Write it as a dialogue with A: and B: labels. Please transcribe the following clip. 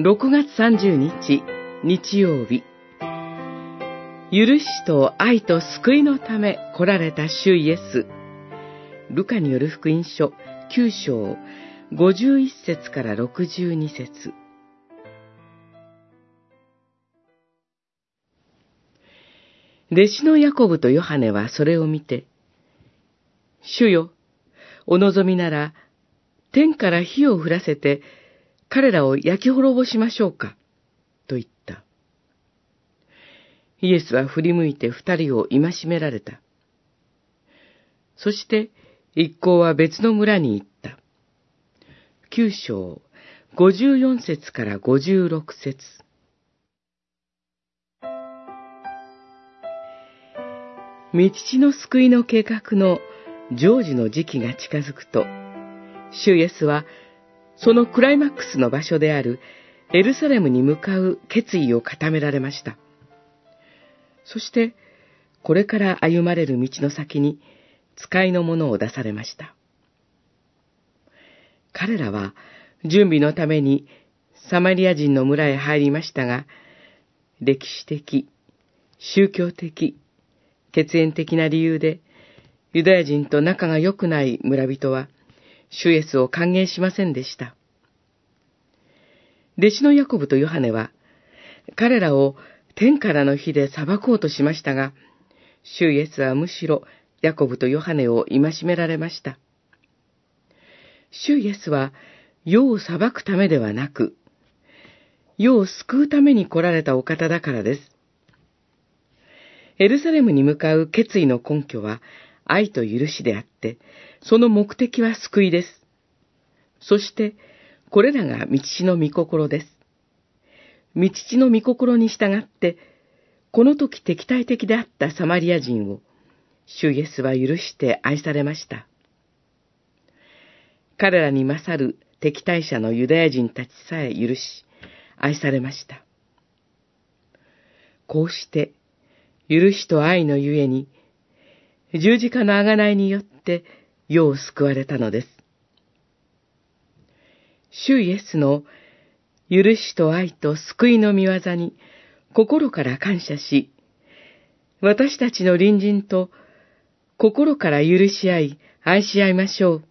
A: 6月30日日曜日。許しと愛と救いのため来られた主イエス。ルカによる福音書9章51節から62節。弟子のヤコブとヨハネはそれを見て、主よ、お望みなら、天から火を降らせて、彼らを焼き滅ぼしましょうか、と言った。イエスは振り向いて二人を戒められた。そして、一行は別の村に行った。九章、五十四節から五十六節。道の救いの計画の成就の時期が近づくと、シュイエスはそのクライマックスの場所であるエルサレムに向かう決意を固められました。そして、これから歩まれる道の先に使いのものを出されました。彼らは準備のためにサマリア人の村へ入りましたが、歴史的、宗教的、血縁的な理由で、ユダヤ人と仲が良くない村人は、シュエスを歓迎しませんでした。弟子のヤコブとヨハネは、彼らを天からの火で裁こうとしましたが、シュイエスはむしろヤコブとヨハネを戒められました。シュイエスは世を裁くためではなく、世を救うために来られたお方だからです。エルサレムに向かう決意の根拠は愛と許しであって、その目的は救いです。そして、これらが道地の御心です。道地の御心に従って、この時敵対的であったサマリア人を、主イエスは許して愛されました。彼らに勝る敵対者のユダヤ人たちさえ許し、愛されました。こうして、許しと愛のゆえに、十字架のあがないによって世を救われたのです。主イエスの許しと愛と救いの御業に心から感謝し、私たちの隣人と心から許し合い、愛し合いましょう。